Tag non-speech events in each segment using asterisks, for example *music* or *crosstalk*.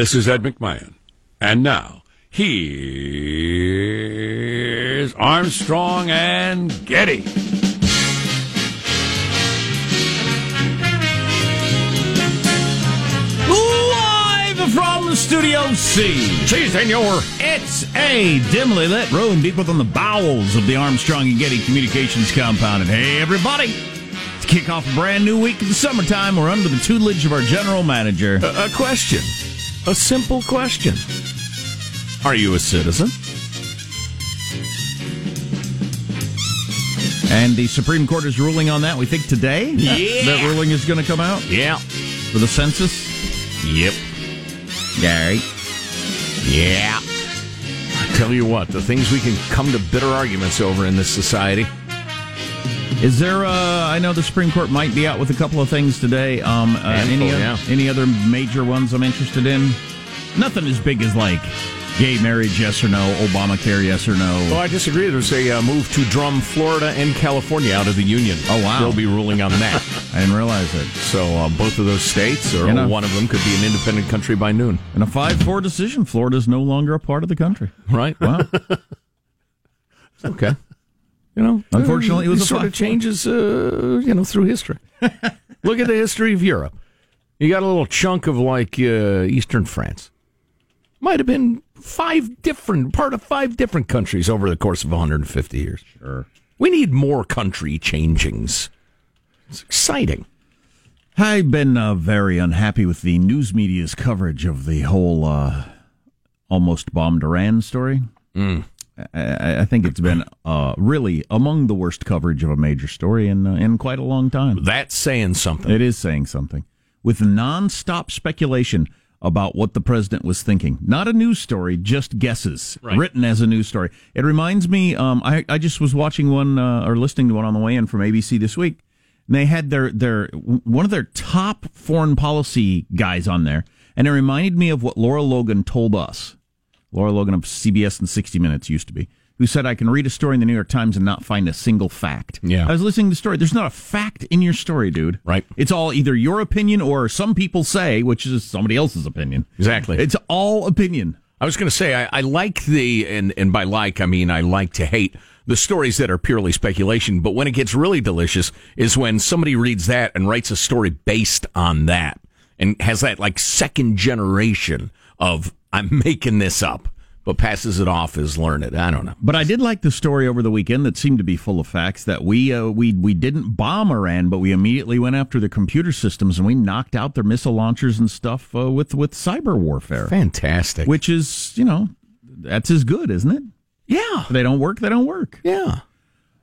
This is Ed McMahon. And now, here's Armstrong and Getty. Live from Studio C. Si, senor. It's a dimly lit room deep within the bowels of the Armstrong and Getty Communications compound. And hey, everybody, to kick off a brand new week in the summertime, we're under the tutelage of our general manager. A question. A simple question. Are you a citizen? And the Supreme Court is ruling on that, we think, today? Yeah. That, that ruling is going to come out Yeah. for the census? Yep. Gary. Yeah. I tell you what, the things we can come to bitter arguments over in this society. Is there? Uh, I know the Supreme Court might be out with a couple of things today. Um, uh, Handful, any yeah. any other major ones I'm interested in? Nothing as big as like gay marriage, yes or no, Obamacare, yes or no. Well, I disagree. There's a uh, move to drum Florida and California out of the union. Oh, wow. They'll be ruling on that. *laughs* I didn't realize it. so uh, both of those states, or You know. one of them, could be an independent country by noon. In a five-four decision, Florida is no longer a part of the country. Right? Wow. *laughs* Okay. You know, Unfortunately, it was a sort of changes, uh, you know, through history. *laughs* Look at the history of Europe. You got a little chunk of like uh, Eastern France. Might have been five different, part of five different countries over the course of 150 years. Sure. We need more country changings. It's exciting. I've been uh, very unhappy with the news media's coverage of the whole uh, almost bombed Iran story. Mm. I, I think it's been uh, really among the worst coverage of a major story in uh, in quite a long time. That's saying something. It is saying something with nonstop speculation about what the president was thinking. Not a news story, just guesses Right. written as a news story. It reminds me. Um, I I just was watching one uh, or listening to one on the way in from ABC this week. And they had their their one of their top foreign policy guys on there, and it reminded me of what Lara Logan told us. Lara Logan of CBS and 60 Minutes used to be, who said, I can read a story in the New York Times and not find a single fact. Yeah. I was listening to the story. There's not a fact in your story, dude. Right. It's all either your opinion or some people say, which is somebody else's opinion. Exactly. It's all opinion. I was going to say I, I like the and and by like I mean I like to hate the stories that are purely speculation. But when it gets really delicious is when somebody reads that and writes a story based on that and has that like second generation of I'm making this up, but passes it off as learned. I don't know. But I did like the story over the weekend that seemed to be full of facts that we uh, we we didn't bomb Iran, but we immediately went after their computer systems and we knocked out their missile launchers and stuff uh, with with cyber warfare, Fantastic. which is you know that's as good, isn't it? yeah. If they don't work, they don't work. Yeah.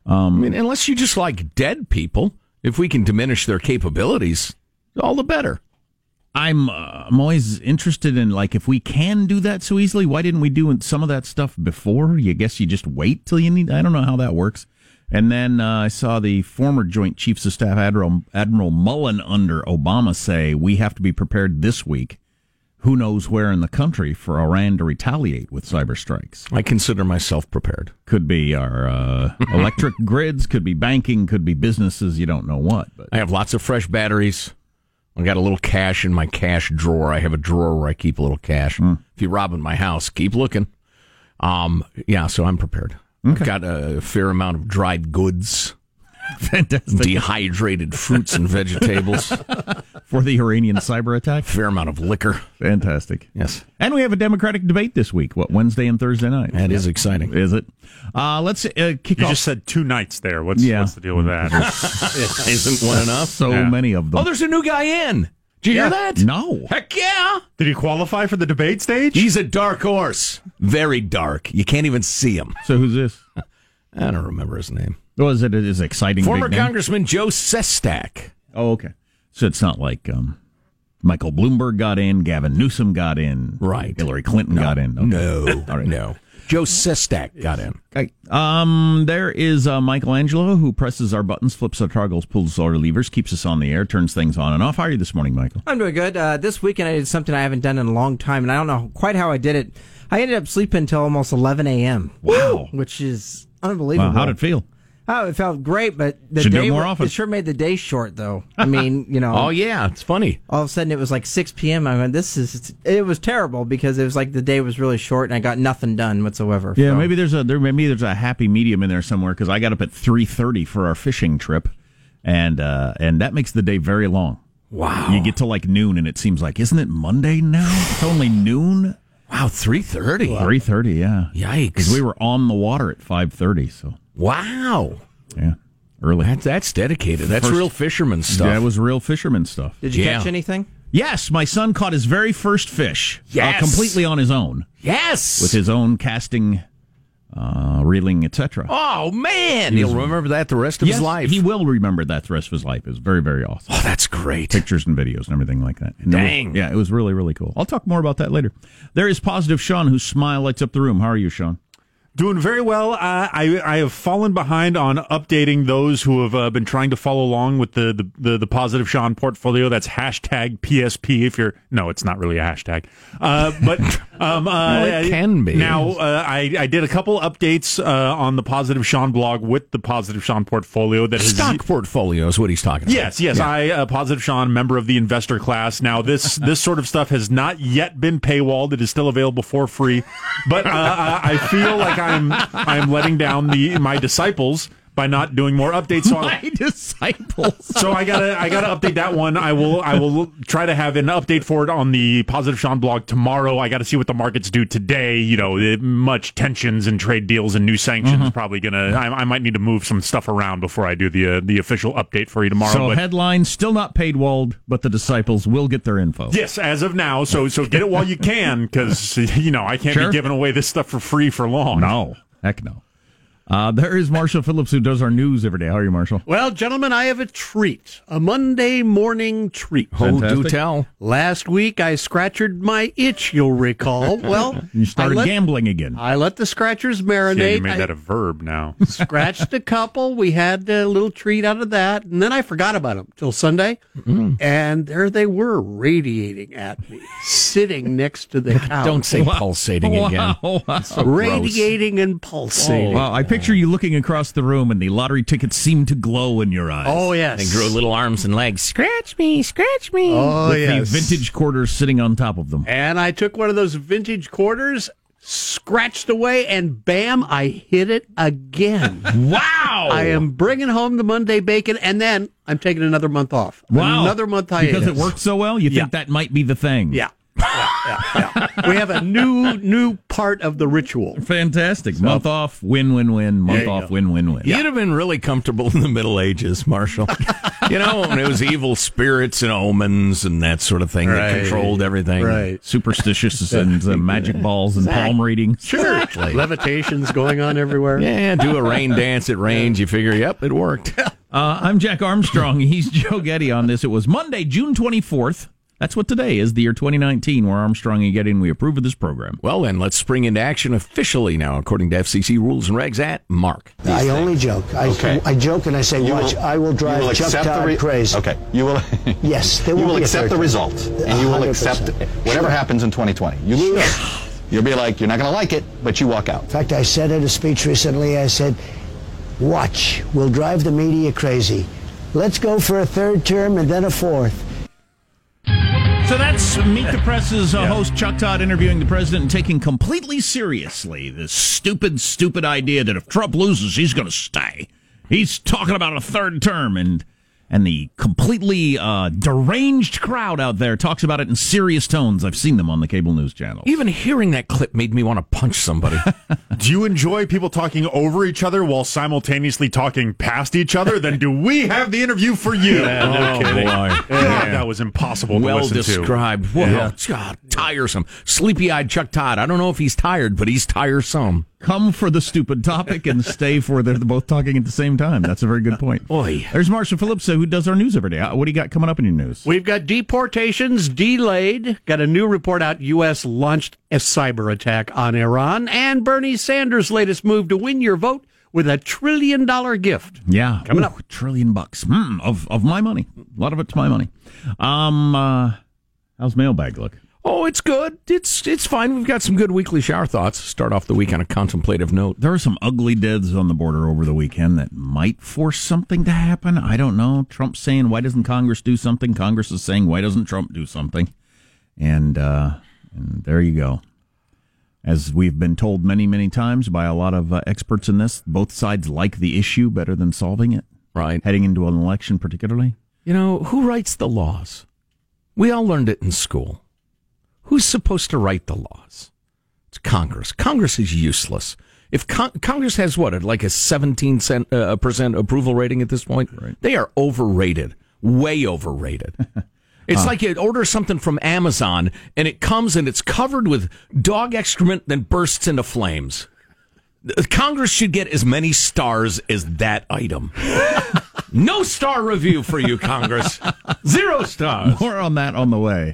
I mean, unless you just like dead people, if we can diminish their capabilities, all the better. I'm uh, I'm always interested in like if we can do that so easily, why didn't we do some of that stuff before? You guess you just wait till you need. I don't know how that works. And then uh, I saw the former Joint Chiefs of Staff Admiral Admiral Mullen under Obama say we have to be prepared this week. Who knows where in the country for Iran to retaliate with cyber strikes? I consider myself prepared. Could be our uh, electric *laughs* grids, could be banking, could be businesses. You don't know what, but I have lots of fresh batteries. I got a little cash in my cash drawer. I have a drawer where I keep a little cash. If you rob in my house, keep looking. Um, yeah, so I'm prepared. I've got a fair amount of dried goods, fantastic dehydrated fruits and vegetables, *laughs* for the Iranian cyber attack. fair amount of liquor. Fantastic. Yes, And we have a Democratic debate this week. What Wednesday and Thursday night? that is exciting. Is it? Uh, let's uh, kick You off. just said two nights there. What's Yeah. what's the deal with that? *laughs* Isn't one enough? so Yeah. many of them. Oh, there's a new guy in. Did you hear that? no. Heck yeah! Did he qualify for the debate stage? He's a dark horse. Very dark. You can't even see him. So who's this? *laughs* I don't remember his name. Was it his exciting Former big name? Congressman Joe Sestak. Oh, okay. So it's not like um, Michael Bloomberg got in, Gavin Newsom got in, Right. Hillary Clinton got in. Okay. No, *laughs* All right. no. Joe Sestak got in. Okay. Um, there is uh, Michael Angelo who presses our buttons, flips our toggles, pulls our levers, keeps us on the air, turns things on and off. How are you this morning, Michael? I'm doing good. Uh, this weekend I did something I haven't done in a long time, and I don't know quite how I did it. I ended up sleeping until almost 11 a.m. Wow. which is unbelievable. Wow, how did it feel? Oh, it felt great, but the Should do day more often. It sure made the day short, though. I mean, *laughs* you know. Oh yeah, it's funny. all of a sudden it was like 6 p.m. I went, this is, it was terrible because it was like the day was really short and I got nothing done whatsoever. Yeah, So- maybe there's a there maybe there's a happy medium in there somewhere because I got up at three thirty for our fishing trip, and uh, and that makes the day very long. Wow. You get to like noon, and it seems like isn't it Monday now? It's only noon. Wow, three thirty. Three thirty, yeah. Yikes. Because we were on the water at five thirty, so Wow. yeah, early. That's that's dedicated. That's First- real fisherman stuff. That was real fisherman stuff. Did you Yeah. catch anything? Yes, my son caught his very first fish, Yes. uh, completely on his own yes. with his own casting, uh, reeling, etc. oh man, he'll remember that the rest of yes, his life. he will remember that the rest of his life. It was very, very awesome. oh, that's great. pictures and videos and everything like that. And it was- Dang. yeah, it was really, really cool. I'll talk more about that later. There is positive Sean, whose smile lights up the room. How are you, Sean? Doing very well. Uh, I I have fallen behind on updating those who have uh, been trying to follow along with the, the, the, the positive Sean portfolio. That's hashtag PSP. If you're no, it's not really a hashtag. Uh, but *laughs* um, uh, it can be. now. Uh, I I did a couple updates uh, on the positive Sean blog with the positive Sean portfolio that has Stock portfolio is what he's talking about. Yes, yes. I, uh, Positive Sean, member of the investor class. Now, this *laughs* this sort of stuff has not yet been paywalled. It is still available for free. But uh, I I feel like I'm I'm letting down the my disciples by not doing more updates. So, *laughs* I, My disciples. so I gotta I gotta update that one. I will I will try to have an update for it on the Positive Sean blog tomorrow. I got to see what the markets do today. You know, much tensions and trade deals and new sanctions. Probably gonna. I, I might need to move some stuff around before I do the uh, the official update for you tomorrow. so but- headline still not paid walled, but the disciples will get their info. Yes, as of now. So so get it while you can, because you know I can't Sure. be giving away this stuff for free for long. No, heck no. Uh, there is Marshall Phillips who does our news every day. How are you, Marshall? Well, gentlemen, I have a treat. A Monday morning treat. Oh, do tell. Last week I scratchered my itch, you'll recall. Well, *laughs* You started let, gambling again. I let the scratchers Yeah, marinate. you made I that a verb now. *laughs* scratched a couple. We had a little treat out of that, and then I forgot about them till Sunday. And there they were, radiating at me, *laughs* sitting next to the *laughs* couch. Don't say *laughs* pulsating again. Wow. wow. So gross. *laughs* radiating and pulsating. Wow, I picture you looking across the room and the lottery tickets seem to glow in your eyes. Oh, yes. They grow little arms and legs. Scratch me, scratch me. Oh, with yes. the vintage quarters sitting on top of them. And I took one of those vintage quarters, scratched away, and bam, I hit it again. Wow! I am bringing home the Monday bacon, and then I'm taking another month off. Wow. Another month hiatus. Because it worked so well, you think that might be the thing. Yeah. Yeah, yeah, yeah. we have a new new part of the ritual. Fantastic. month off, win, win, win. Month off, go. win, win, win. You'd have been really comfortable in the Middle Ages, Marshall. *laughs* you know, when it was evil spirits and omens and that sort of thing that controlled everything. Right. Superstitious *laughs* and uh, magic balls and palm reading. Sure. Levitations going on everywhere. Yeah, do a rain dance at range. You figure, yep, it worked. Uh, I'm Jack Armstrong. He's Joe Getty on this. It was Monday, June 24th. That's what today is, the year 2019, where Armstrong and Getty and we approve of this program. Well, then, let's spring into action officially now, according to FCC rules and regs at Mark. I only joke. I, Okay. I joke and I say, You watch, will- I will drive will Chuck accept the Todd re- crazy. Okay, you will. *laughs* Yes, there you will will be a accept third the result, and you will 100%. accept whatever Sure. happens in 2020. You lose, you'll be like, you're not going to like it, but you walk out. In fact, I said at a speech recently, I said, watch, we'll drive the media crazy. Let's go for a third term and then a fourth. So that's Meet the Press's uh, host Chuck Todd interviewing the president and taking completely seriously this stupid, stupid idea that if Trump loses, he's going to stay. He's talking about a third term, and and the completely uh, deranged crowd out there talks about it in serious tones. I've seen them on the cable news channel. Even hearing that clip made me want to punch somebody. *laughs* do you enjoy people talking over each other while simultaneously talking past each other? then do we have the interview for you? no kidding. God, that was impossible to well listen to. described. Whoa, God, tiresome. Sleepy eyed Chuck Todd. I don't know if he's tired, but he's tiresome. Come for the stupid topic and stay for they're both talking at the same time. That's a very good point. Oy. There's Marshall Phillips, uh, who does our news every day. Uh, What do you got coming up in your news? We've got deportations delayed. Got a new report out. U.S. launched a cyber attack on Iran, and Bernie Sanders' latest move to win your vote with a trillion dollar gift. Yeah, Coming Ooh, up. trillion bucks mm, of of my money. A lot of it's my money. Um, uh, how's mailbag look? Oh, it's good. It's it's fine. We've got some good weekly shower thoughts. Start off the week on a contemplative note. There are some ugly deaths on the border over the weekend that might force something to happen. I don't know. Trump's saying, why doesn't Congress do something? Congress is saying, why doesn't Trump do something? And, uh, and there you go. As we've been told many, many times by a lot of uh, experts in this, both sides like the issue better than solving it, Right. heading into an election, particularly. You know, who writes the laws? We all learned it in school. Who's supposed to write the laws? It's Congress. Congress is useless. If Con- Congress has what, like a 17 cent, uh, percent approval rating at this point, they are overrated, way overrated. *laughs* It's like you order something from Amazon and it comes and it's covered with dog excrement, then bursts into flames. Congress should get as many stars as that item. *laughs* no star review for you, Congress. Zero stars. More on that on the way.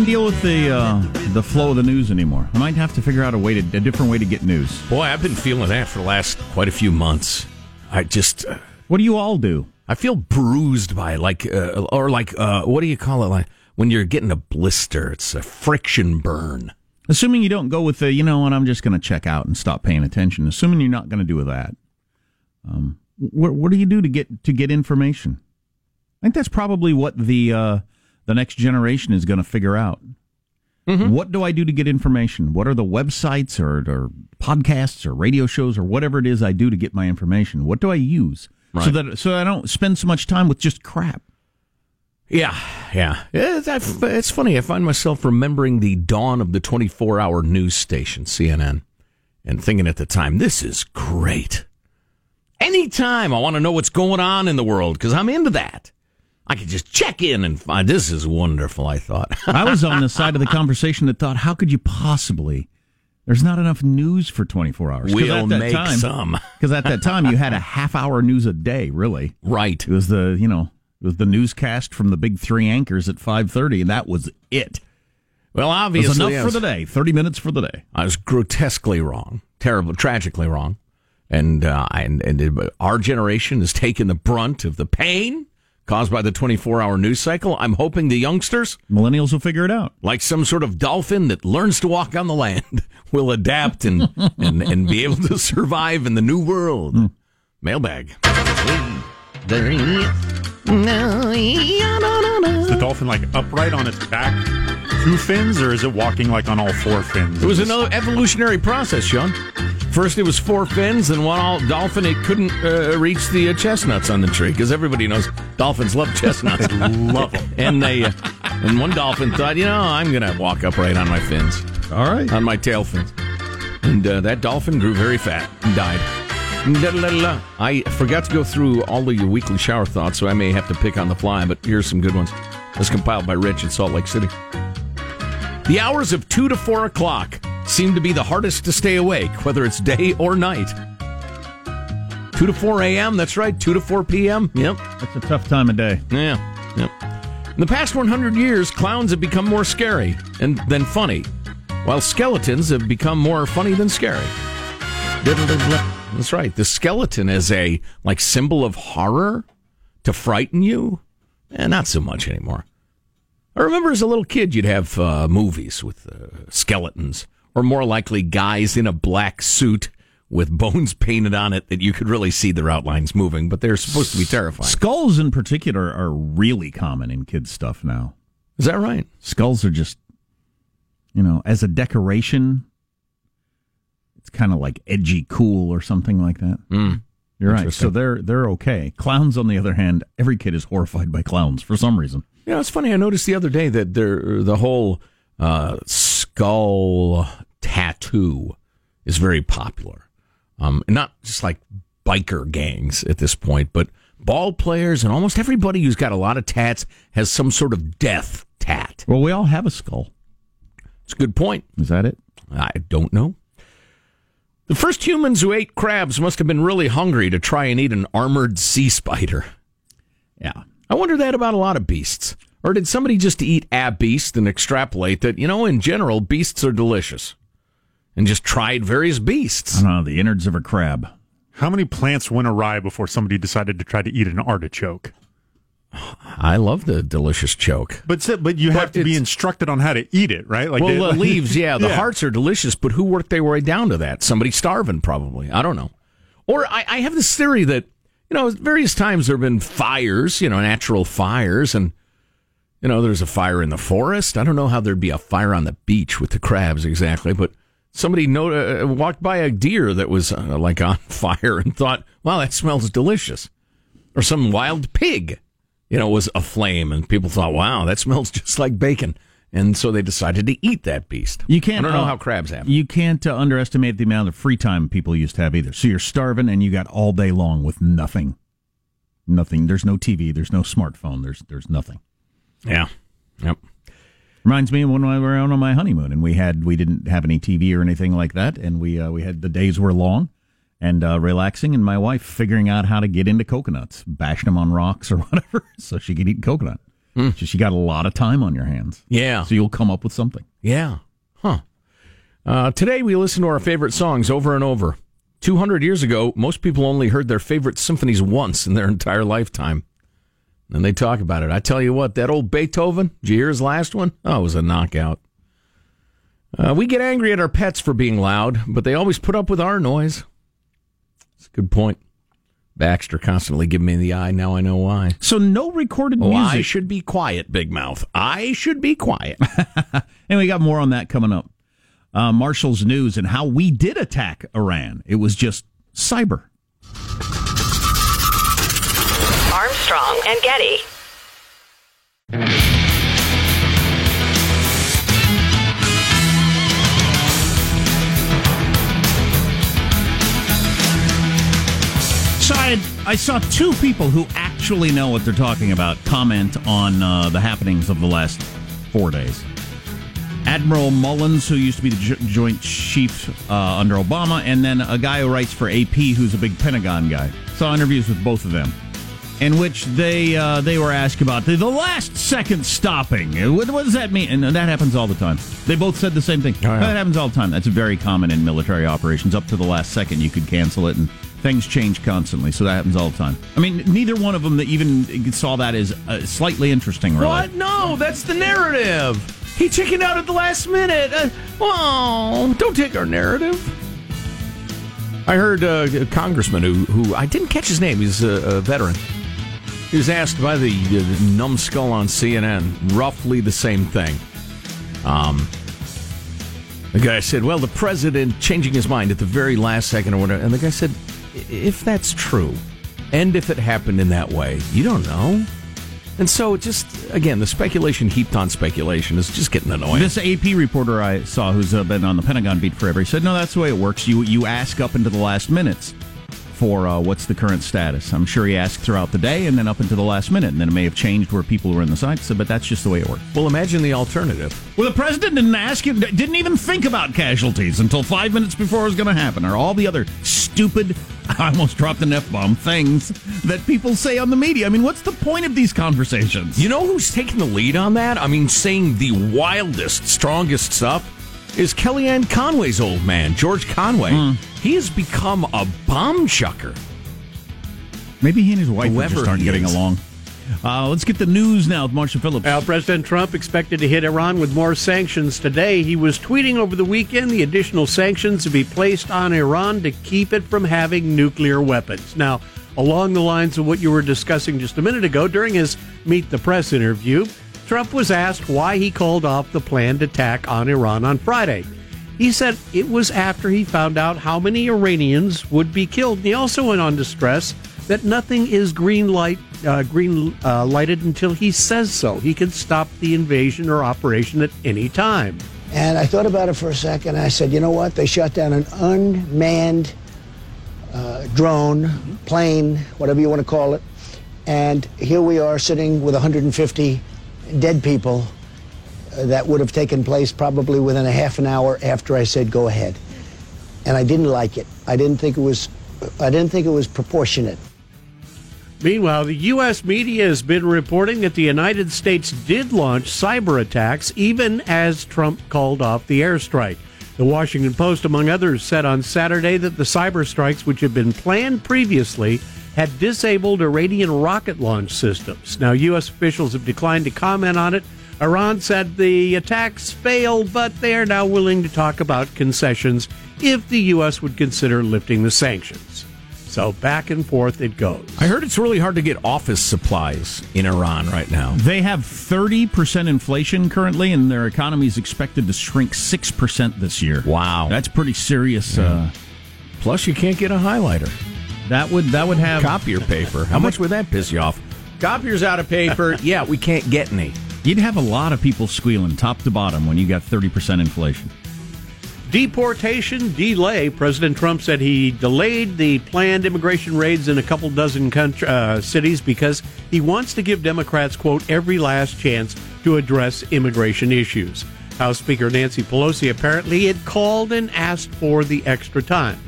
Can deal with the uh, the flow of the news anymore. I might have to figure out a way to a different way to get news. Boy, I've been feeling that for the last quite a few months. I just, uh, What do you all do? I feel bruised by like, uh, or like, uh, what do you call it? Like when you're getting a blister, it's a friction burn. Assuming you don't go with the, you know what, I'm just going to check out and stop paying attention. Assuming you're not going to do with that. Um, what, what do you do to get to get information? I think that's probably what the uh, the next generation is going to figure out. Mm-hmm. What do I do to get information? What are the websites or, or podcasts or radio shows or whatever it is I do to get my information? What do I use so that so I don't spend so much time with just crap? Yeah, yeah. It's, it's funny. I find myself remembering the dawn of the 24 hour news station, CNN, and thinking at the time, this is great. Anytime I want to know what's going on in the world, because I'm into that, I could just check in and find this is wonderful, I thought. *laughs* I was on the side of the conversation that thought, how could you possibly? There's not enough news for 24 hours. we'll make time, some. *laughs* Because at that time, you had a half hour news a day, really. Right. It was the, you know, it was the newscast from the big three anchors at 5.30, and that was it. Well, It was obviously, enough I for the day. 30 minutes for the day. I was grotesquely wrong, terrible, tragically wrong, and uh, and and our generation has taken the brunt of the pain caused by the 24-hour news cycle. I'm hoping the youngsters, Millennials will figure it out. like some sort of dolphin that learns to walk on the land, *laughs* will adapt and and and be able to survive in the new world. Hmm. Mailbag. Is the dolphin like upright on its back, two fins, or is it walking like on all four fins? It was another evolutionary process, Sean. First, it was four fins, and one all dolphin. It couldn't uh, reach the uh, chestnuts on the tree because everybody knows dolphins love chestnuts. *laughs* love them. and they, uh, and one dolphin thought, you know, I'm gonna walk upright on my fins, All right. on my tail fins, and uh, that dolphin grew very fat and died. I forgot to go through all of your weekly shower thoughts, so I may have to pick on the fly. But here's some good ones. This compiled by Rich in Salt Lake City. The hours of 2 to 4 o'clock seem to be the hardest to stay awake, whether it's day or night. 2 to 4 a.m., that's right, 2 to 4 p.m. Yep, That's a tough time of day. yeah, yep. In the past 100 years, clowns have become more scary and than funny, while skeletons have become more funny than scary. That's right. The skeleton is a like symbol of horror to frighten you, and not so much anymore. I remember as a little kid, you'd have uh, movies with uh, skeletons, or more likely, guys in a black suit with *laughs* bones painted on it that you could really see their outlines moving, but they're supposed to be terrifying. Skulls, in particular, are really common in kids' stuff now. Is that right? Skulls are just, you know, as a decoration, it's kind of like edgy cool or something like that. Mm. You're right. So they're they're okay. Clowns, on the other hand, every kid is horrified by clowns for some reason. You know, it's funny. I noticed the other day that there, the whole uh, skull tattoo is very popular. Um, not just like biker gangs at this point, but ball players and almost everybody who's got a lot of tats has some sort of death tat. Well, we all have a skull. It's a good point. Is that it? I don't know. The first humans who ate crabs must have been really hungry to try and eat an armored sea spider. Yeah. I wonder that about a lot of beasts. Or did somebody just eat a beast and extrapolate that, you know, in general, beasts are delicious? And just tried various beasts. I don't know, the innards of a crab. How many plants went awry before somebody decided to try to eat an artichoke? I love the delicious choke. But si- but you have to be instructed on how to eat it, right? Like well, they- the *laughs* leaves, yeah, the Yeah. hearts are delicious, but who worked their way down to that? Somebody starving, probably. I don't know. Or I, I have this theory that, you know, various times there have been fires, you know, natural fires, and, you know, there's a fire in the forest. I don't know how there'd be a fire on the beach with the crabs exactly, but somebody know, uh, walked by a deer that was uh, like *laughs* on fire and thought, wow, that smells delicious. Or some wild pig, you know, was aflame, and people thought, wow, that smells *laughs* just like bacon. And so they decided to eat that beast. You can't. I don't know uh, how crabs happen. You can't uh, underestimate the amount of free time people used to have either. So you're starving and you got all day long with nothing. Nothing. There's no TV. There's no smartphone. There's there's nothing. Yeah. Yep. Reminds me of when I were out on my honeymoon and we had we didn't have any TV or anything like that, and we uh, we had the days were long and uh, relaxing, and my wife figuring out how to get into coconuts, bashing them on rocks or *laughs* whatever, so she could eat coconut. So she got a lot of time on your hands. Yeah. So you'll come up with something. Yeah. Huh. Uh, today we listen to our favorite songs over and over. 200 years ago, most people only heard their favorite symphonies once in their *laughs* entire lifetime. And they talk about it. I tell you what, that old Beethoven, did you hear his last one? Oh, it was a knockout. Uh, we get angry at our pets for being loud, but they always put up with our noise. It's a good point. Baxter constantly giving me the eye. Now I know why. So no recorded Oh, music. I should be quiet, Big Mouth. I should be quiet. *laughs* And we got more on that coming up. Uh, Marshall's news and how we did attack Iran. It was just cyber. Armstrong and Getty. I, had, I saw two people who actually know what they're talking about comment on uh, the happenings of the last four days. Admiral Mullins, who used to be the jo- Joint Chief uh, under Obama, and then a guy who writes for AP, who's a big Pentagon guy. Saw interviews with both of them, in which they uh, they were asked about the, the last second stopping. Uh, What, what does that mean? And that happens all the time. They both said the same thing. yeah. That happens all the time. That's very common in military operations. Up to the last second, you could cancel it, and things change constantly. So that happens all the time. I mean, neither one of them that even saw that as uh, slightly interesting. Really. What? No, that's the narrative. He chickened out at the last minute. Uh, oh, don't take our narrative. I heard uh, a congressman who, who I didn't catch his name. He's a, a veteran. He was asked by the, uh, the numbskull on CNN roughly the same thing. Um, the guy said, "Well, the president changing his mind at the very last second or whatever." And the guy said, "I- "If that's true, and if it happened in that way, you don't know." And so, just again, the speculation heaped on speculation is just getting annoying. This AP reporter I saw, who's uh, been on the Pentagon beat forever, he said, "No, that's the way it works. You you ask up into the last minutes for uh, what's the current status. I'm sure he asked throughout the day and then up into the last minute, and then it may have changed where people were in the site. So, but that's just the way it works. well, imagine the alternative. Well, the president didn't ask didn't even think about casualties until five minutes before it was going to happen, or all the other stupid, *laughs* I almost dropped an f bomb things that people say on the media. I mean, what's the point of these conversations? You know who's taking the lead on that? I mean, saying the wildest, strongest stuff is Kellyanne Conway's old man, George Conway. He has become a bomb chucker. Maybe he and his wife Whoever just aren't getting is. along. Uh, let's get the news now with Marshall Phillips. Well, President Trump expected to hit Iran with more sanctions today. He was tweeting over the weekend the additional sanctions to be placed on Iran to keep it from having nuclear weapons. Now, along the lines of what you were discussing just a minute ago during his Meet the Press interview, Trump was asked why he called off the planned attack on Iran on Friday. He said it was after he found out how many Iranians would be killed. He also went on to stress that nothing is green light uh, green uh, lighted until he says so. He can stop the invasion or operation at any time. And I thought about it for a second. I said, you know what? They shot down an unmanned uh, drone, plane, whatever you want to call it. And here we are sitting with 150 dead people uh, that would have taken place probably within a half an hour after I said go ahead. And I didn't like it. I didn't think it was I didn't think it was proportionate. Meanwhile, the U.S. media has been reporting that the United States did launch cyber attacks even as Trump called off the airstrike. The Washington Post, among others, said on Saturday that the cyber strikes, which had been planned previously, had disabled Iranian rocket launch systems. Now, U.S. officials have declined to comment on it. Iran said the attacks failed, but they are now willing to talk about concessions if the U.S. would consider lifting the sanctions. So back and forth it goes. I heard it's really hard to get office supplies in Iran right now. They have 30% inflation currently, and their economy is expected to shrink 6% this year. Wow. That's pretty serious. Uh, Plus, you can't get a highlighter. That would that would have Copier paper. How much would that piss you off? Copiers out of paper. *laughs* yeah, we can't get any. You'd have a lot of people squealing top to bottom when you got 30% inflation. Deportation delay. President Trump said he delayed the planned immigration raids in a couple dozen country, uh, cities because he wants to give Democrats, quote, every last chance to address immigration issues. House Speaker Nancy Pelosi apparently had called and asked for the extra time.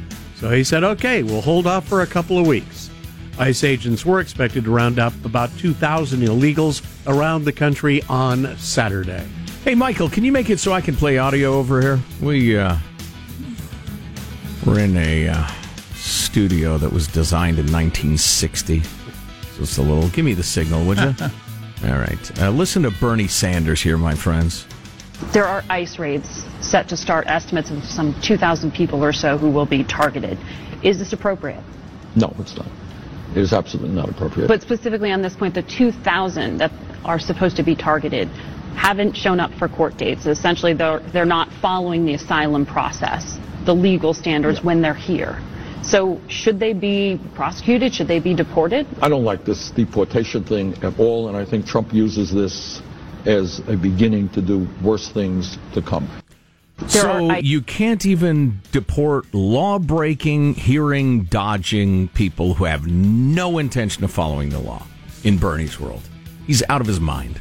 So he said, okay, we'll hold off for a couple of weeks. ICE agents were expected to round up about 2,000 illegals around the country on Saturday. Hey, Michael, can you make it so I can play audio over here? We uh, we're in a uh, studio that was designed in 1960, so it's a little. Give me the signal, would you? *laughs* All right. Uh, listen to Bernie Sanders here, my friends. There are ICE raids set to start, estimates of some 2,000 people or so who will be targeted. Is this appropriate? No, it's not. It is absolutely not appropriate. But specifically on this point, the 2,000 that are supposed to be targeted haven't shown up for court dates. Essentially, they're, they're not following the asylum process, the legal standards when they're here. So should they be prosecuted? Should they be deported? I don't like this deportation thing at all, and I think Trump uses this as a beginning to do worse things to come. so are- I- you can't even deport law-breaking, hearing dodging people who have no intention of following the law in Bernie's world. He's out of his mind.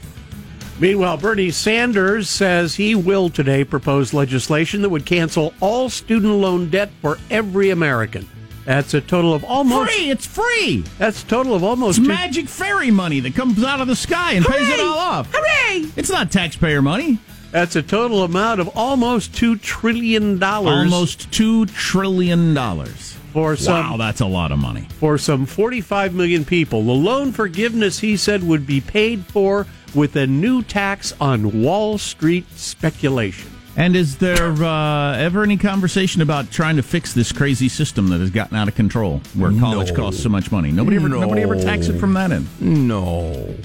Meanwhile, Bernie Sanders says he will today propose legislation that would cancel all student loan debt for every American. That's a total of almost. Free! It's free! That's a total of almost. It's two- magic fairy money that comes out of the sky and pays it all off. Hooray! It's not taxpayer money. That's a total amount of almost two trillion dollars. Almost two trillion dollars. for some Wow, that's a lot of money. for some 45 million people. The loan forgiveness, he said, would be paid for with a new tax on Wall Street speculation. And is there uh, ever any conversation about trying to fix this crazy system that has gotten out of control, where college No. costs so much money? Nobody ever, nobody ever tax it from that end. No.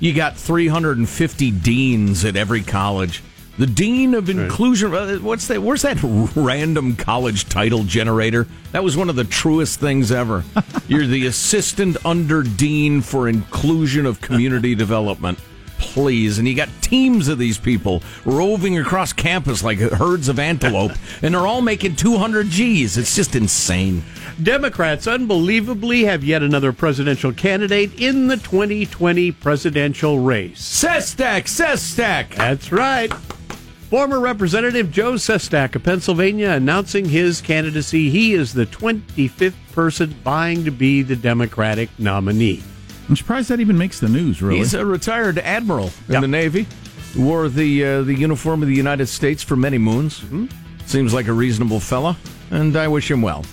You got 350 deans at every college. The dean of inclusion. uh, What's that? Where's that *laughs* random college title generator? That was one of the truest things ever. *laughs* You're the assistant under dean for inclusion of community development. Please, and you got teams of these people roving across campus like herds of antelope, *laughs* and they're all making 200 G's. It's just insane. Democrats unbelievably have yet another presidential candidate in the 2020 presidential race. Sestak, Sestak. That's right. Former Representative Joe Sestak of Pennsylvania announcing his candidacy. He is the 25th person vying to be the Democratic nominee. I'm surprised that even makes the news. Really, He's a retired admiral in Yep. the Navy. Wore the uh, the uniform of the United States for many moons. Seems like a reasonable fella, and I wish him well.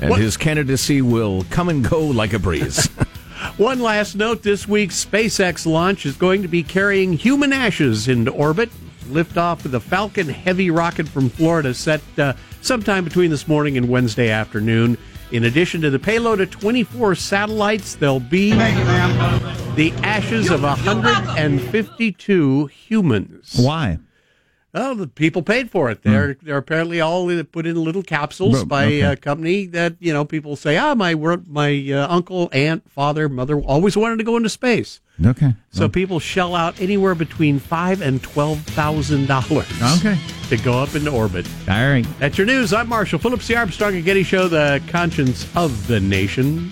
And What- his candidacy will come and go like a breeze. *laughs* One last note this week's SpaceX launch is going to be carrying human ashes into orbit. Liftoff of the Falcon Heavy rocket from Florida set uh, sometime between this morning and Wednesday afternoon. In addition to the payload of 24 satellites, there'll be the ashes of 152 humans. why? Well, the people paid for it. They're they're apparently all put in little capsules by okay. a company that you know people say, ah, my my uh, uncle, aunt, father, mother always wanted to go into space. Okay. So people shell out anywhere between five and twelve thousand dollars. Okay. To go up into orbit. All right. That's your news. I'm Marshall Phillips, the Armstrong and Getty Show, the conscience of the nation.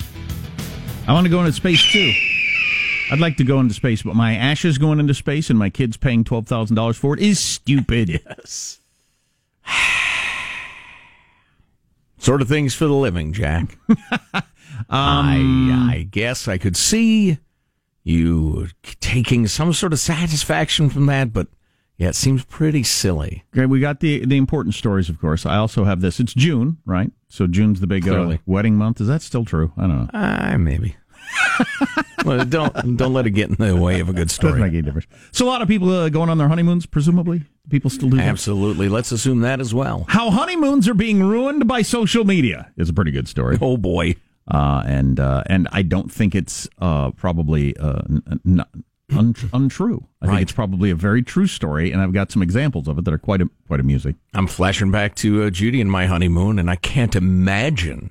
I want to go into space too. I'd like to go into space, but my ashes going into space and my kids paying twelve thousand dollars for it is stupid. *laughs* Yes. *sighs* Sort of things for the living, Jack. *laughs* Um, I, I guess I could see you taking some sort of satisfaction from that, but yeah, it seems pretty silly. Okay, we got the the important stories, of course. I also have this. It's June, right? So June's the big uh, wedding month. Is that still true? I don't know. Uh, maybe. Well, don't don't let it get in the way of a good story. Doesn't make any difference. So a lot of people uh, going on their honeymoons, presumably. People still do that. Absolutely. Let's assume that as well. How honeymoons are being ruined by social media is a pretty good story. Oh boy. Uh, and uh, and I don't think it's uh, probably uh, n- n- un- untrue. I Right. think it's probably a very true story, and I've got some examples of it that are quite quite amusing. I'm flashing back to uh, Judy and my honeymoon, and I can't imagine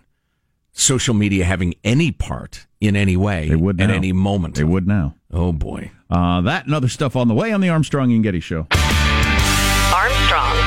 social media having any part in any way They would at any moment. They would now. Oh boy. Uh, that and other stuff on the way on the Armstrong and Getty Show. Armstrong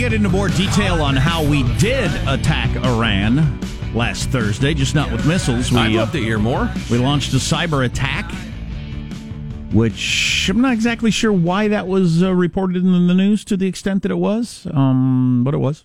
get into more detail on how we did attack Iran last Thursday, just not with missiles. We, I'd uh, love to hear more. we launched a cyber attack, which I'm not exactly sure why that was uh, reported in the news to the extent that it was, um, but it was.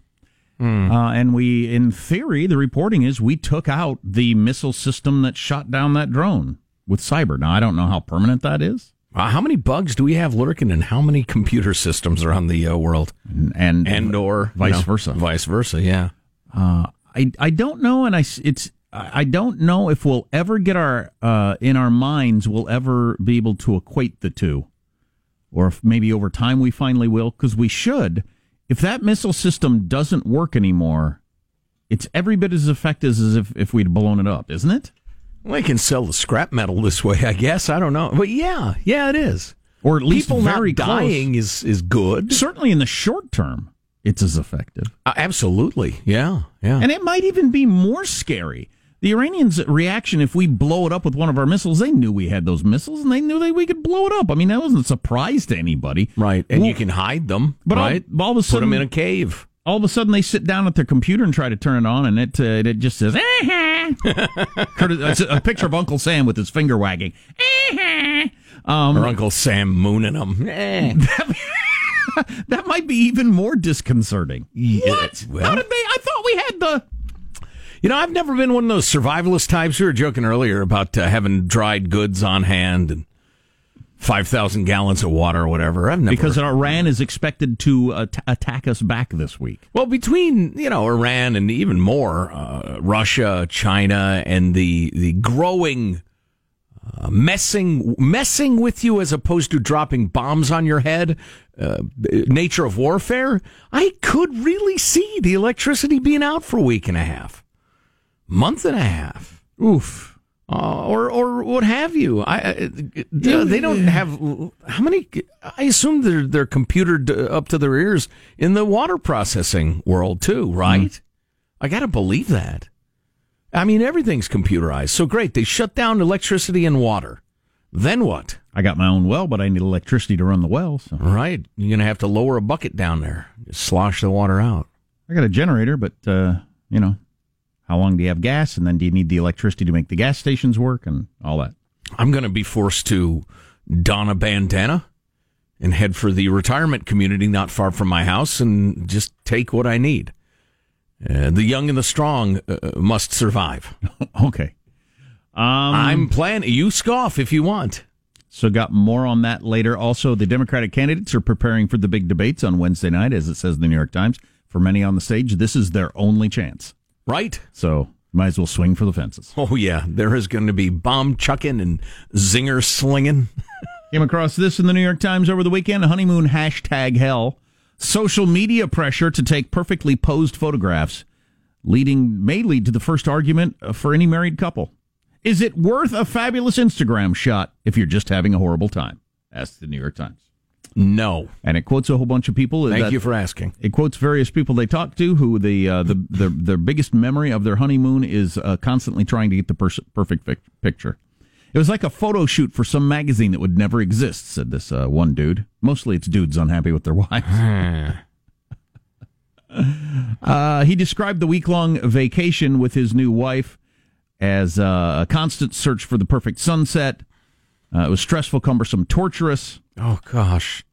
Uh, and we, in theory, the reporting is we took out the missile system that shot down that drone with cyber. Now, I don't know how permanent that is. Uh, how many bugs do we have lurking, and how many computer systems around the uh, world, And, and or you vice know, versa. Vice versa. Yeah. Uh, I I don't know, and I it's I I don't know if we'll ever get our uh, in our minds we'll ever be able to equate the two, or if maybe over time we finally will, because we should. If that missile system doesn't work anymore, it's every bit as effective as if if we'd blown it up, isn't it? Well, they can sell the scrap metal this way, I guess. I don't know, but yeah, yeah, it is. Or at least People not dying is is good. Certainly in the short term, it's as effective. Uh, absolutely. Yeah. Yeah. And it might even be more scary. The Iranians' reaction, if we blow it up with one of our missiles, they knew we had those missiles and they knew that we could blow it up. I mean, that wasn't a surprise to anybody. right. And Well, you can hide them. but all- right. all of a sudden. Put them in a cave. All of a sudden they sit down at their computer and try to turn it on, and it uh, it just says, *laughs* Curtis, a picture of Uncle Sam with his finger wagging. *laughs* um, or Uncle Sam mooning them. *laughs* Eh. that might be even more disconcerting. Yeah, What? well- How did they? I thought we had the. You know, I've never been one of those survivalist types. We were joking earlier about uh, having dried goods on hand and 5,000 gallons of water or whatever. I've never. Because Iran is expected to uh, t- attack us back this week. well, between, you know, Iran and even more, uh, Russia, China, and the, the growing uh, messing, messing with you as opposed to dropping bombs on your head, uh, nature of warfare, I could really see the electricity being out for a week and a half, month and a half. Oof. Uh, or or what have you. I, I they don't have how many. I assume they're they're computered up to their ears in the water processing world too, right? I got to believe that. I mean, everything's computerized. So great, they shut down electricity and water. Then what? I got my own well, but I need electricity to run the well. So Right, you're gonna have to lower a bucket down there, just slosh the water out. I got a generator, but uh, you know, how long do you have gas, and then do you need the electricity to make the gas stations work, and all that? I'm going to be forced to don a bandana and head for the retirement community not far from my house and just take what I need. Uh, the young and the strong uh, must survive. *laughs* okay. Um, I'm planning. You scoff if you want. So, got more on that later. Also, the Democratic candidates are preparing for the big debates on Wednesday night, as it says in the New York Times. For many on the stage, this is their only chance. Right? So, might as well swing for the fences. Oh yeah, there is going to be bomb chucking and zinger slinging. *laughs* Came across this in the New York Times over the weekend. Honeymoon hashtag hell. Social media pressure to take perfectly posed photographs, leading may lead to the first argument for any married couple. Is it worth a fabulous Instagram shot if you're just having a horrible time? Asked the New York Times. No. And it quotes a whole bunch of people. Thank that- you for asking. It quotes various people they talked to who the uh, the their, their biggest memory of their honeymoon is uh, constantly trying to get the pers- perfect pic- picture. It was like a photo shoot for some magazine that would never exist, said this uh, one dude. Mostly it's dudes unhappy with their *laughs* wives. uh, he described the week long vacation with his new wife as uh, a constant search for the perfect sunset. Uh, it was stressful, cumbersome, torturous. Oh gosh.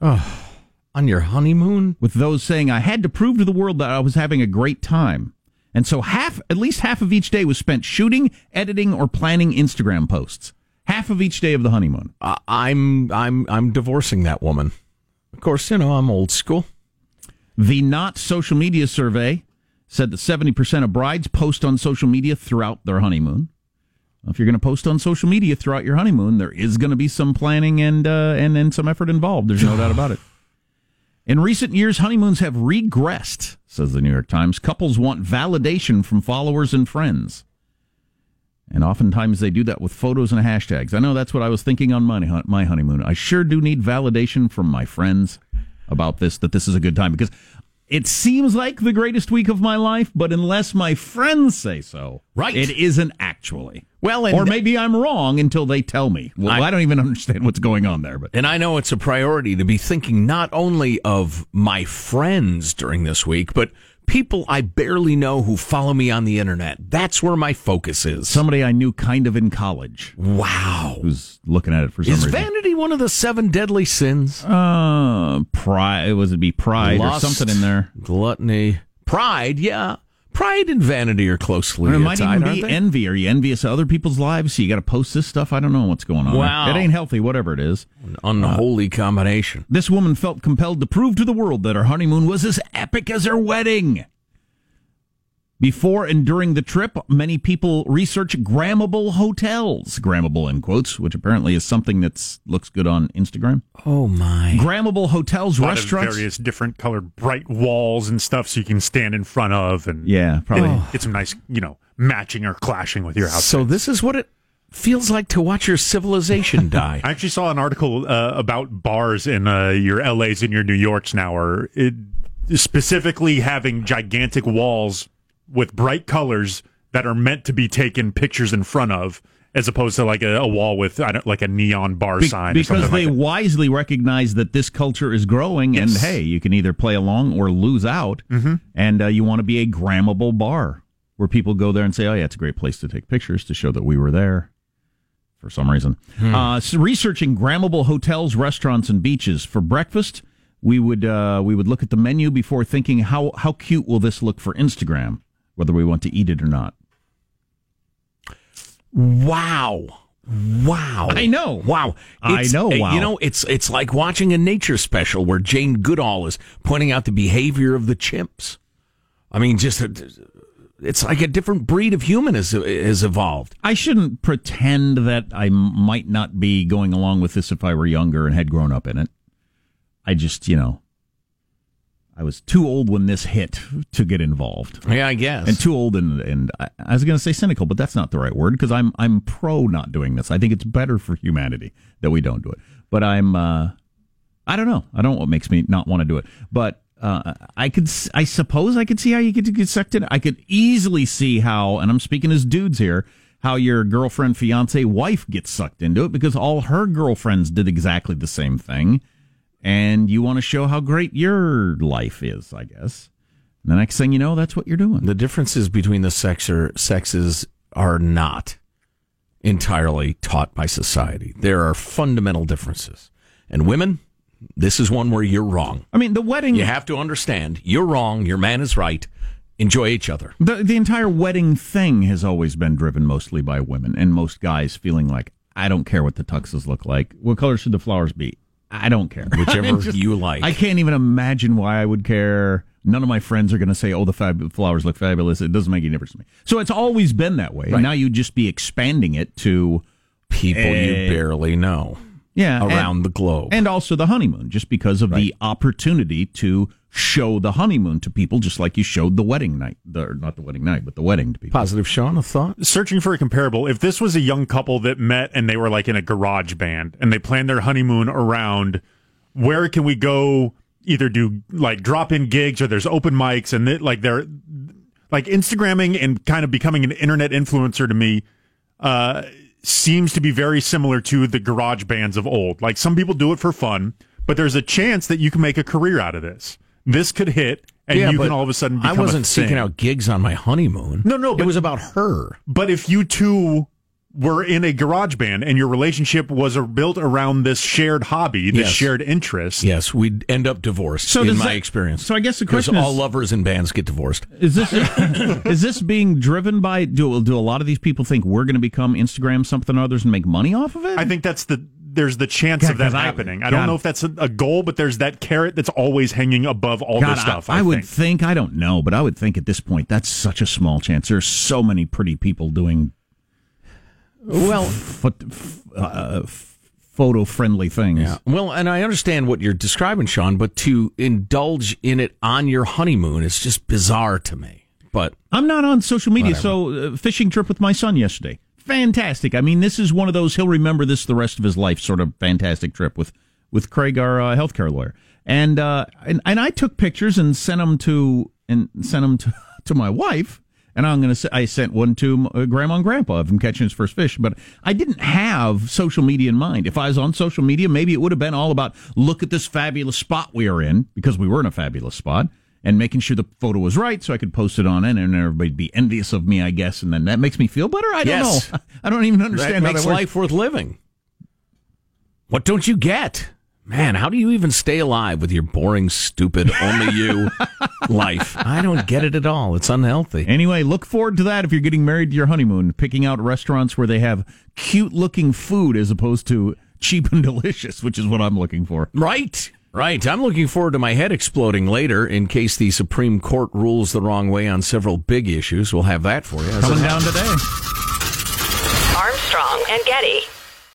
Oh, on your honeymoon? With those saying, I had to prove to the world that I was having a great time. And so half, at least half of each day was spent shooting, editing, or planning Instagram posts. Half of each day of the honeymoon. Uh, I'm I'm I'm divorcing that woman. Of course, you know I'm old school. The Not Social Media survey said that 70% of brides post on social media throughout their honeymoon. If you're going to post on social media throughout your honeymoon, there is going to be some planning and uh, and and some effort involved. There's no doubt about it. In recent years, honeymoons have regressed, says the New York Times. Couples want validation from followers and friends. And oftentimes they do that with photos and hashtags. I know that's what I was thinking on my, my honeymoon. I sure do need validation from my friends about this, that this is a good time, because it seems like the greatest week of my life, but unless my friends say so, Right. it isn't actually. Well, or maybe I'm wrong until they tell me. Well, I, I- don't even understand what's going on there, but And I know it's a priority to be thinking not only of my friends during this week, but people I barely know who follow me on the internet. That's where my focus is. somebody I knew kind of in college wow. who's looking at it for some Is reason. vanity one of the seven deadly sins? Uh, pride. Was it be pride Lust, or something in there? Gluttony. Pride, yeah. Pride and vanity are closely Or it might tied, even be envy. Are you envious of other people's lives? So you got to post this stuff. I don't know what's going on. Wow. it ain't healthy. Whatever it is. An unholy combination. This woman felt compelled to prove to the world that her honeymoon was as epic as her wedding. Before and during the trip, many people research grammable hotels. Grammable in quotes, which apparently is something that looks good on Instagram. Oh my. Grammable hotels, A lot of restaurants. various different colored bright walls and stuff so you can stand in front of and Yeah, probably. get, get some nice, you know, matching or clashing with your outfit. So this is what it feels like to watch your civilization *laughs* die. I actually saw an article uh, about bars in uh, your LAs and your New Yorks now, or it, specifically having gigantic walls with bright colors that are meant to be taken pictures in front of, as opposed to like a, a wall with I don't, like a neon bar Be- sign. because something they like wisely recognize that this culture is growing, and hey, you can either play along or lose out, Mm-hmm. and uh, you want to be a grammable bar where people go there and say, "Oh yeah, it's a great place to take pictures to show that we were there." For some reason, Hmm. uh, so researching grammable hotels, restaurants, and beaches for breakfast. We would uh, we would look at the menu before thinking how how cute will this look for Instagram, whether we want to eat it or not. Wow. Wow. I know. Wow. I know, uh, wow. You know, it's it's like watching a nature special where Jane Goodall is pointing out the behavior of the chimps. I mean, just a, it's like a different breed of human has has evolved. I shouldn't pretend that I might not be going along with this if I were younger and had grown up in it. I just, you know, I was too old when this hit to get involved, Yeah, I guess. and too old and and I, I was going to say cynical, but that's not the right word because I'm I'm pro not doing this. I think it's better for humanity that we don't do it. But I'm uh, I don't know. I don't know what makes me not want to do it, but. Uh, I could, I suppose, I could see how you could get sucked in. I could easily see how, and I'm speaking as dudes here, how your girlfriend, fiance, wife gets sucked into it because all her girlfriends did exactly the same thing, and you want to show how great your life is, I guess. And the next thing you know, that's what you're doing. the differences between the sex or sexes are not entirely taught by society. There are fundamental differences. And women, this is one where you're wrong. I mean, the wedding, You have to understand you're wrong, your man is right. Enjoy each other. the the entire wedding thing has always been driven mostly by women and most guys feeling like I don't care what the tuxes look like. What color should the flowers be? I don't care. *laughs* Whichever Just- you like. I can't even imagine why I would care. None of my friends are going to say, "Oh, the fab- flowers look fabulous." It doesn't make any difference to me. So it's always been that way. Right. Now you'd just be expanding it to People Eh. you barely know. Yeah, around and- the globe. and also the honeymoon, just because of the opportunity to show the honeymoon to people, just like you showed the wedding night, the, or not the wedding night, but the wedding to people. Positive, Sean, a thought? searching for a comparable, if this was a young couple that met and they were like in a garage band and they planned their honeymoon around where can we go either do like drop in gigs or there's open mics and it, like they're like Instagramming and kind of becoming an internet influencer to me uh, seems to be very similar to the garage bands of old. Like some people do it for fun, but there's a chance that you can make a career out of this. This could hit and Yeah, you can all of a sudden I become a wasn't seeking thing. out gigs on my honeymoon. No, no, it was about her. But if you two were in a garage band and your relationship was built around this shared hobby, this Yes. shared interest, Yes, we'd end up divorced. So in my that- experience. so I guess the question is- all lovers in bands get divorced. Is this *laughs* is this being driven by do do a lot of these people think we're going to become Instagram something or others and make money off of it? I think that's the there's the chance God, of that happening. I, God. don't know if that's a, a goal, but there's that carrot that's always hanging above all God, this stuff. I, I, I would think. think I don't know, but I would think at this point that's such a small chance. There's so many pretty people doing Well, foot, f- uh, photo friendly things. Yeah. Well, and I understand what you're describing, Sean, but to indulge in it on your honeymoon is just bizarre to me. But I'm not on social media, so uh, fishing trip with my son yesterday. Fantastic. I mean, this is one of those he'll remember this the rest of his life sort of fantastic trip with with Craig, our uh, healthcare lawyer, and uh, and and I took pictures and sent them to and sent them to *laughs* to my wife. And I'm gonna say I sent one to uh, Grandma and Grandpa of him catching his first fish, but I didn't have social media in mind. If I was on social media, maybe it would have been all about look at this fabulous spot we are in because we were in a fabulous spot and making sure the photo was right so I could post it on it and everybody'd be envious of me, I guess. And then that makes me feel better. I don't Yes. know. *laughs* I don't even that understand how makes that life worth living. What don't you get? Man, how do you even stay alive with your boring, stupid, only you *laughs* life? I don't get it at all. It's unhealthy. Anyway, look forward to that if you're getting married to your honeymoon, picking out restaurants where they have cute looking food as opposed to cheap and *laughs* delicious, which is what I'm looking for. Right. Right. I'm looking forward to my head exploding later in case the Supreme Court rules the wrong way on several big issues. We'll have that for you. Coming down today. Armstrong and Getty.